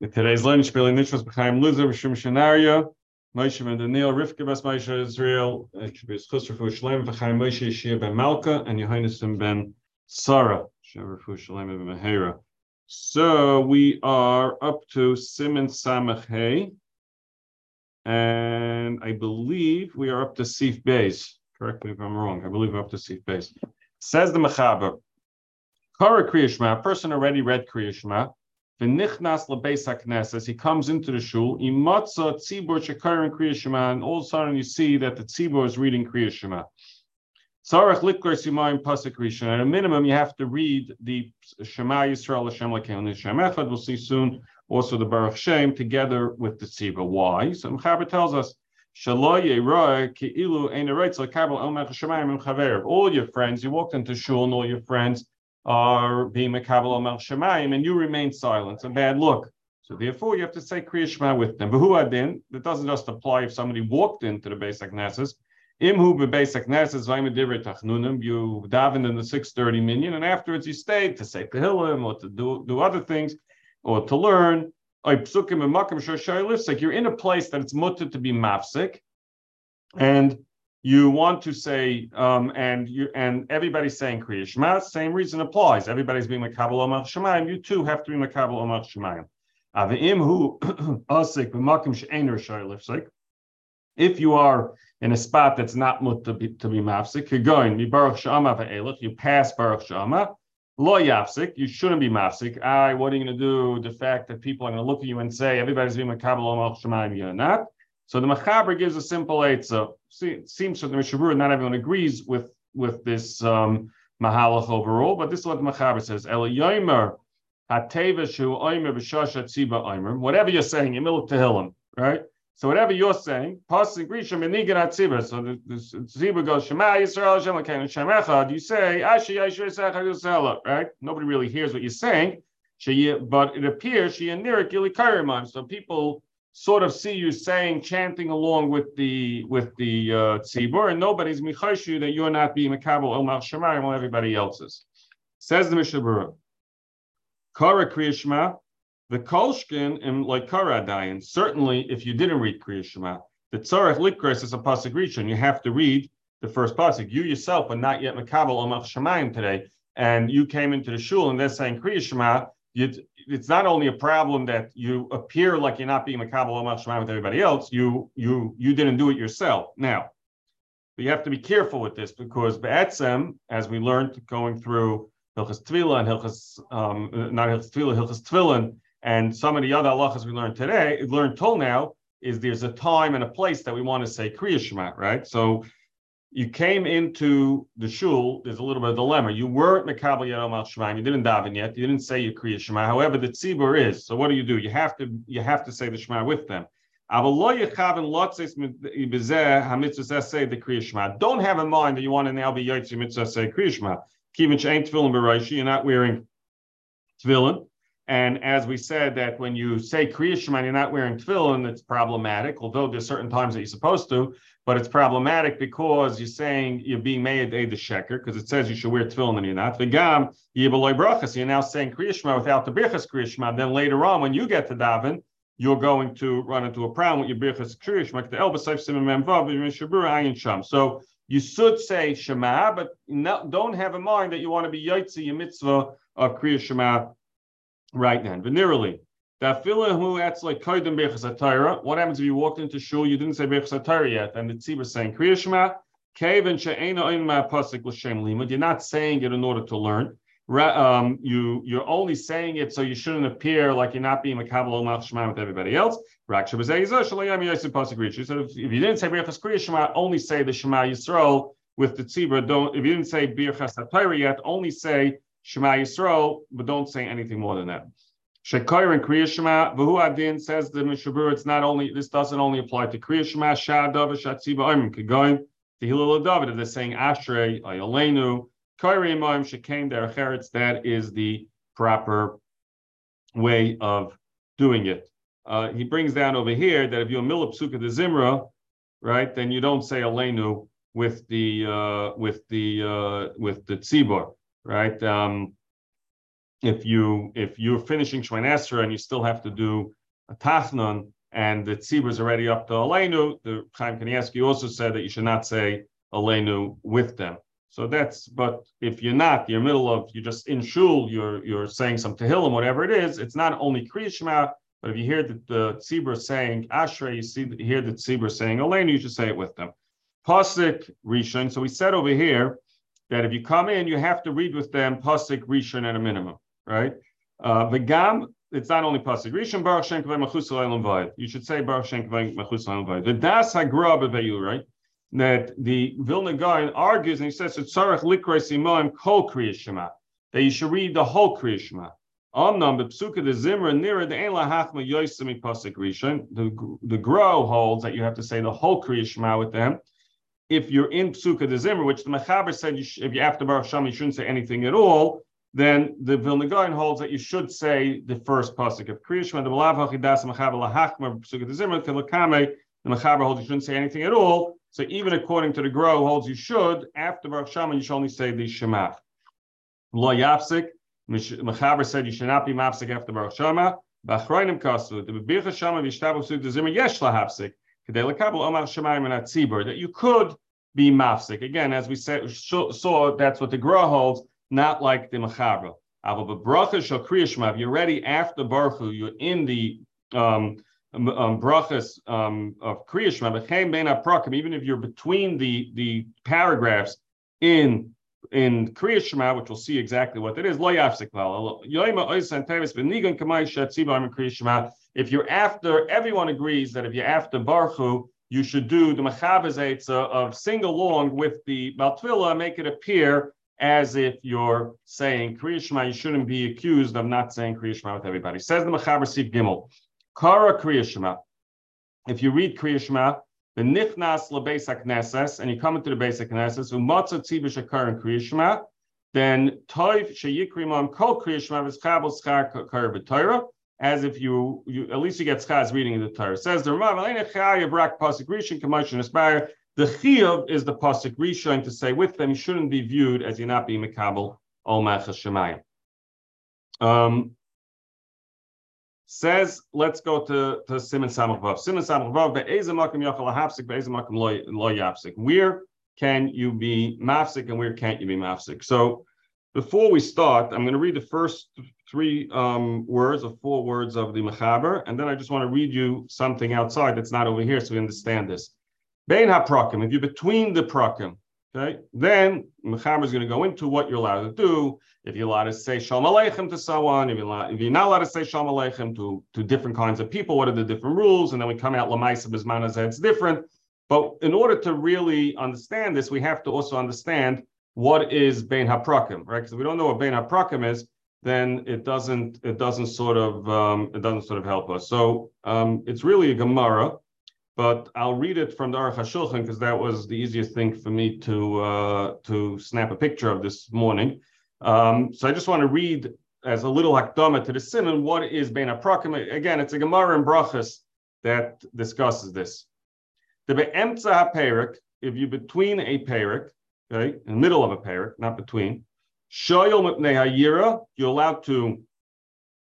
Today's lunch, Billy Nishmas, B'chaim Luzer, B'shum Shanaria, Moshe ben Daniel, Rivka bas Moshe Israel, Chubis Chusrafu Shalem, B'chaim Moshe Yeshia ben Malka, and Yohanesim ben Sarah, Shevrafu Shalem ben Mehera. So we are up to Siman Samach and I believe we are up to Sif Beis. Correct me if I'm wrong. I believe we're up to Sif Beis. Says the Mechaber, Kara Kriyashma, a person already read Kriyashma, V'nichnas lebeis hakneses. He comes into the shul. Imatza tzibur shekarim kriya shema, and all of a sudden you see that the tzibur is reading kriya shema. Tzarech likler simayim pasuk rishon. At a minimum, you have to read the Shema Yisrael Hashem Lekein Hashem Echad. We'll see soon also the Baruch Shem together with the tzibur. Why? So Mechaber tells us. All your friends, you walked into shul and all your friends are and you remain silent. It's a bad look. So therefore, you have to say Kriya Shema with them. But adin, that doesn't just apply if somebody walked into the basic Knesses. Imhu basic Knesses, Tachnunim, you davened in the 630 minyan, and afterwards you stayed to say Tehillim or to do, do other things or to learn. Like you're in a place that it's mutter to be mafsik, and you want to say, um, and you and everybody's saying Kriya Shema, same reason applies. Everybody's being Makabal Omar Shemayim. You too have to be Makabal Omar Shemayim. Shayilifsik. If you are in a spot that's not mut to be, to be mafsik, you're going mi baruch shama va'elach. You pass baruch shama. Lo yafsik. You shouldn't be mafsik. I. What are you going to do? The fact that people are going to look at you and say everybody's being Makabal Omar Shemayim, you're not. So the Mechaber gives a simple eitzah. See, seems that the Mishabur, not everyone agrees with, with this um, Mahalach overall, but this is what the Mechaber says. El Yomer Hateva Shu Oimer B'Shasha you're saying, Emil Tehillim, right? So whatever you're saying, Pasuk Grisha Menigan Atziba. So the, the Tziba goes Shema Yisrael Shem Lekein Shem Echad. You say Ashi Yisrael Sechad Yisrael, right? Nobody really hears what you're saying. But it appears she and Nirik Gili So people sort of see you saying, chanting along with the with the uh, tzibur, and nobody's michayshu that you're not being makabel el shemayim while everybody else is. Says the Mishnah Berurah, Kara Kriyashma, the Kolshkin and like Kara Dayan. Certainly, if you didn't read Kriyashma, the Tzarech Likres is a pasuk rishon. You have to read the first pasuk. You yourself are not yet makabel el shemayim today, and you came into the shul and they're saying Kriyashma it's not only a problem that you appear like you're not being makabel Shema with everybody else. You you you didn't do it yourself. Now, but you have to be careful with this because be'etzem, as we learned going through Hilchas Tvila and Hilchas um, not Hilchas Tvila, Hilchas Tvila, and some of the other halachas we learned today, learned till now, is there's a time and a place that we want to say Kriya Shema, right? So you came into the shul, there's a little bit of dilemma. You weren't Mekabel Yom Al Shemaim, you didn't daven yet, you didn't say your Kriya Shema. However, the tzibur is. So what do you do? You have to you have to say the Shema with them. Don't have in mind that you want to now be Yotzi Mitzvah say Kriya Shema. You're not wearing tefillin. And as we said, that when you say Kriya Shema, you're not wearing tefillin, it's problematic, although there's certain times that you're supposed to, but it's problematic because you're saying you're being made a the sheker, because it says you should wear tefillin and you're not. V'gam, yibaloi brachas, you're now saying Kriya Shema without the birchas Kriya Shema. Then later on, when you get to daven, you're going to run into a problem with your birchas Kriya Shema, the elba saif simim memvav, ayin sham. So you should say Shema, but don't have in mind that you want to be yotzi your mitzvah of Kriya Shema right then. Venerally, What happens if you walked into shul, you didn't say bechas yet, and the saying shema, she'ena oinma pasik l'shem limud. You're not saying it in order to learn. Um, you you're only saying it so you shouldn't appear like you're not being makabel ol shema with everybody else. So if, you didn't say bechas kriya shema, only say the shema yisrael with the tzibur. Don't if you didn't say bechas yet, only say Shema Yisrael, but don't say anything more than that. Shekoyer and Kriya Shema, Vahu Adin says the Mishabur, it's not only, this doesn't only apply to Kriya Shema, Shah Dava, Shatziba Kagoin, the Hilal David, if they're saying Ashrei, Ayolenu, Koyri Moim, Shekem, Derecheretz, that is the proper way of doing it. Uh, he brings down over here that if you're Milip Sukkah the Zimra, right, then you don't say Alenu with the uh, with the uh, with the tzibur right? Um, if you if you're finishing Shemon and you still have to do a Tachnon and the tzibur is already up to Aleinu, the Chaim Kanievsky also said that you should not say Aleinu with them. So that's, but if you're not, you're middle of, you're just in shul, you're you're saying some tehillim, whatever it is, it's not only Kriya but if you hear the, the tzibur saying Ashrei, you see hear the tzibur saying Aleinu, you should say it with them. Pasik Rishon. So we said over here that if you come in, you have to read with them Pasik Rishon at a minimum, right? Uh, the Gam it's not only pasuk rishon baruch shem kavay machus vayid. You should say baruch shem kavay machus vayid. The das hagra bevayu, right? That the Vilna Gaon argues and he says it's tzarich likroy simoim kol kriyashema that you should read the whole kriyashema. Omnam the zimra nearer the ein lahachma pasuk rishon. The the Gra holds that you have to say the whole kriyashema with them. If you're in psuka zimra, which the mechaber said sh- if you after baruch shem you shouldn't say anything at all then the Vilna Gaon holds that you should say the first pasuk of Kriya The Malav Hachidas Mechaber Lahachma Pasuk the Zimmer. The Mechaber holds you shouldn't say anything at all. So even according to the Gro holds you should after Baruch Shama you should only say the Shemach. Lo Yapsik. Mechaber said you should not be mafsik after Baruch Shama. Bachroinim Kasu. The Bebircha Shama Vishtabu Pasuk the Zimmer Yesh Lahapsik. That you could be mafsik. Again, as we said, saw that's what the Gra holds not like the Mechaber. If you're ready after Baruch you're in the um, um, brachas um, of Kriyashma, even if you're between the, the paragraphs in in Kriya which we'll see exactly what it is, if you're after, everyone agrees that if you're after Baruch you should do the Mechaber of sing along with the Baltvila, make it appear as if you're saying Kriya you shouldn't be accused of not saying Kriya with everybody. Says the Sif Gimel, Kara Kriya If you read Kriya the Nichnas LeBeis HaKnesses, and you come into the basic Knesses, Umatza Tziv Shakar and Kriya then Toiv Sheyikrimam Kol Kriya Shema V'Schabel Schar Kar B'Torah, as if you, you at least you get schaz reading of the Torah. Says the Ramav, Alena Chaya Brak Pasik Rishon Kamoshin Aspire, the chiyuv is the pasuk rishon to say with them shouldn't be viewed as you're not being mekabel ol machas shemayim. Um, says, let's go to, to Siman Samach Vav. Siman Samach Vav, be'ezem makim yachal hapsik, be'ezem makim lo yapsik. Where can you be mafsik and where can't you be mafsik? So before we start, I'm going to read the first three um, words or four words of the Mechaber, and then I just want to read you something outside that's not over here so we understand this. Bein haprakim, if you're between the prakim, okay, then Mechaber is going to go into what you're allowed to do. If you're allowed to say Shalom Aleichem to someone, if you're, allowed, if you're not allowed to say Shalom Aleichem to, to different kinds of people, what are the different rules? And then we come out Lamaisa Bismana it's different. But in order to really understand this, we have to also understand what is Bein HaPrakim, right? Because we don't know what Bein HaPrakim is, then it doesn't it doesn't sort of um, it doesn't sort of help us. So um, it's really a Gemara but I'll read it from the Aruch HaShulchan because that was the easiest thing for me to uh, to snap a picture of this morning. Um, so I just want to read as a little hakdama to the simon what is bein haprakim. Again, it's a Gemara in Brachas that discusses this. The be'emtza haperik, if you're between a perik, okay, in the middle of a perik, not between, shoyel mipnei hayira, you're allowed to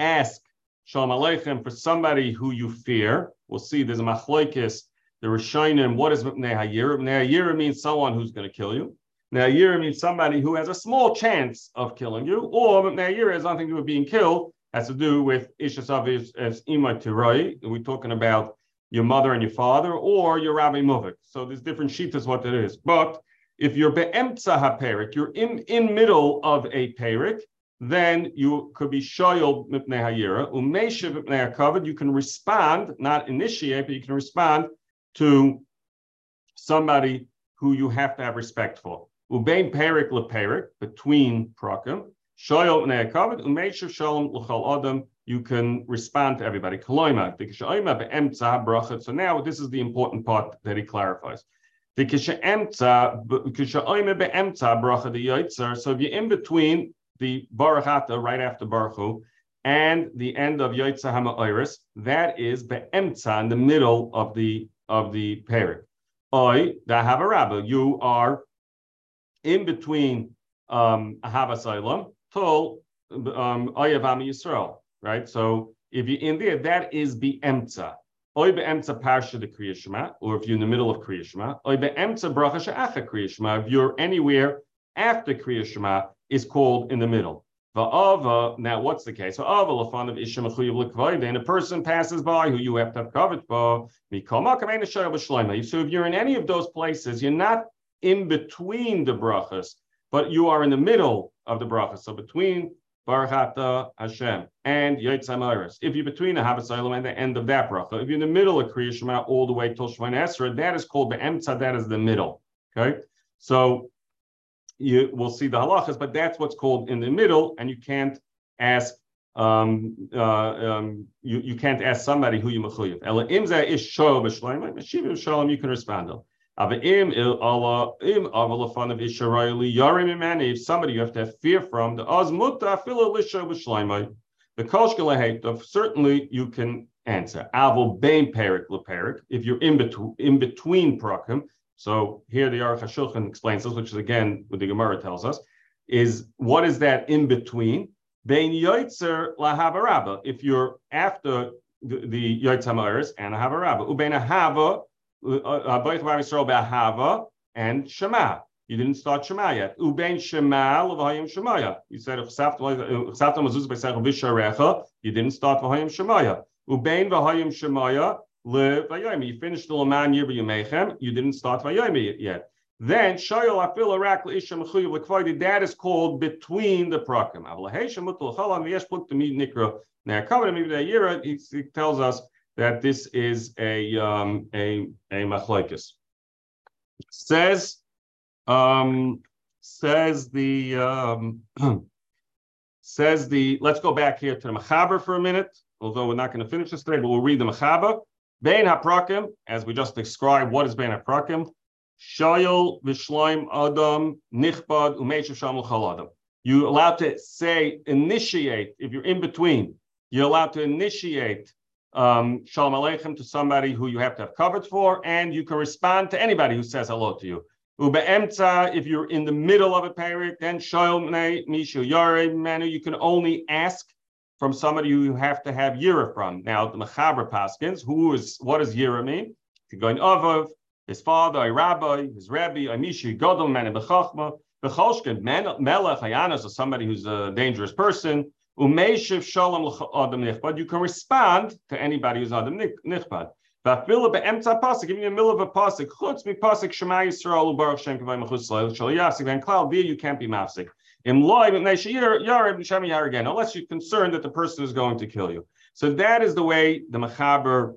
ask shalom aleichem for somebody who you fear. We'll see there's a machloikis, the Rishonim, what is Mipnei Hayir? Mipnei Hayir means someone who's going to kill you. Mipnei Hayir means somebody who has a small chance of killing you, or Mipnei Hayir has nothing to do with being killed, has to do with Ishasav as Ima Tirai. We're talking about your mother and your father, or your Rabbi Muvik. So there's different sheets as what it is. But if you're be'emtza haperik, you're in, in middle of a perik, then you could be shoyal mipnei hayira, umeshiv mipnei hakavod. You can respond, not initiate, but you can respond to somebody who you have to have respect for. Ubein perik leperik, between prakim, shoyal mipnei hakavod, umeshiv shalom l'chol adam. You can respond to everybody. So now this is the important part that he clarifies. So if you're in between the Barachata right after Baruchu, and the end of Yoitza Hama that is Be'emtza in the middle of the of the parak. Oi, the rabba. you are in between um Ahavas Tol um, Yisrael, right? So if you're in there, that is the emtza. Oy be'emtza parsha de Kriya or if you're in the middle of Kriya Shema. Oy be'emtza bracha she'acha Kriya If you're anywhere after Kriya Shema, is called in the middle. Va'ava, now what's the case? Va'ava lafan of isha mechuyev and a person passes by who you have to have covered for. So if you're in any of those places, you're not in between the brachas, but you are in the middle of the brachas. So between Barachata Hashem and Yitzhak If you're between the Havasaylam and the end of that bracha, if you're in the middle of Kriya Shema all the way till Shemana Esra, that is called the Emtza, that is the middle. Okay, so you will see the halachas, but that's what's called in the middle, and you can't ask um, uh, um, you, you can't ask somebody who you mechuyev. Ela imza is show b'shleim, meshiv shalom, you can respond. to. If somebody you have to have fear from the the koshkalahetov, certainly you can answer. Avol bein perik leperik, if you're in between in between prakim. So here the Aruch HaShulchan explains this, which is again what the Gemara tells us, is what is that in between? Bein yoitzer lahavarabba. If you're after the, the yoitz and a havarabba, ubein ahava uh, uh, Yisrael be'ahava and Shema. You didn't start Shema yet. Ubein Shema l'v'hayim Shemaya. You said v'sharecha. You didn't start v'hayim Shemaya. Ubein v'hayim Shemaya l'v'hayim. You finished the Laman Yir b'yemechem. You didn't start v'hayim yet. Then Shoyal Afil Arak Isha Mechuyev L'Kvaydi. That is called between the prakim. Avlaheisha Mutal Chalam V'yesh Pluk Tamid Nikra. Now, coming to he tells us that this is a um, a a machlokes. Says um, says the um, says the. Let's go back here to the mechaber for a minute. Although we're not going to finish this today, but we'll read the mechaber. Bein haprakim, as we just described, what is bein haprakim? Shayel v'shloim adam nichbad umeishav shamul chaladam. You're allowed to say initiate if you're in between. You're allowed to initiate um, shalom aleichem to somebody who you have to have coverage for, and you can respond to anybody who says hello to you. Ube'emtza, if you're in the middle of a parak, then shalom mishu yare manu, you can only ask from somebody who you have to have yira from. Now, the Mechaber Paskins, who is, what does yira mean? You're going of his father, a rabbi, his rabbi, a mishu, godel, man, a bechachma, becholshkin, melech, hayanas, or somebody who's a dangerous person, Umeishiv shalom adam nichbad. You can respond to anybody who's adam nichbad. Va'afila be'emtza pasuk, even in the middle of a pasuk, chutz mi pasuk shema Yisrael u'baruch Shem kavay leil shal yasik. Then klal via you can't be mafsik. Unless you're concerned that the person is going to kill you. So that is the way the Mechaber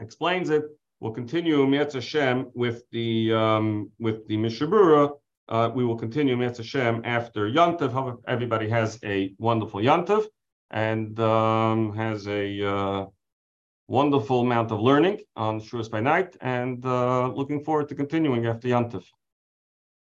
explains it. We'll continue Mietz Hashem with the um, with the Mishnah Berurah uh, we will continue Mitzvah Hashem after Yantav. Hope everybody has a wonderful Yantav and um, has a uh, wonderful amount of learning on Shavuos by night, and uh, looking forward to continuing after Yantav.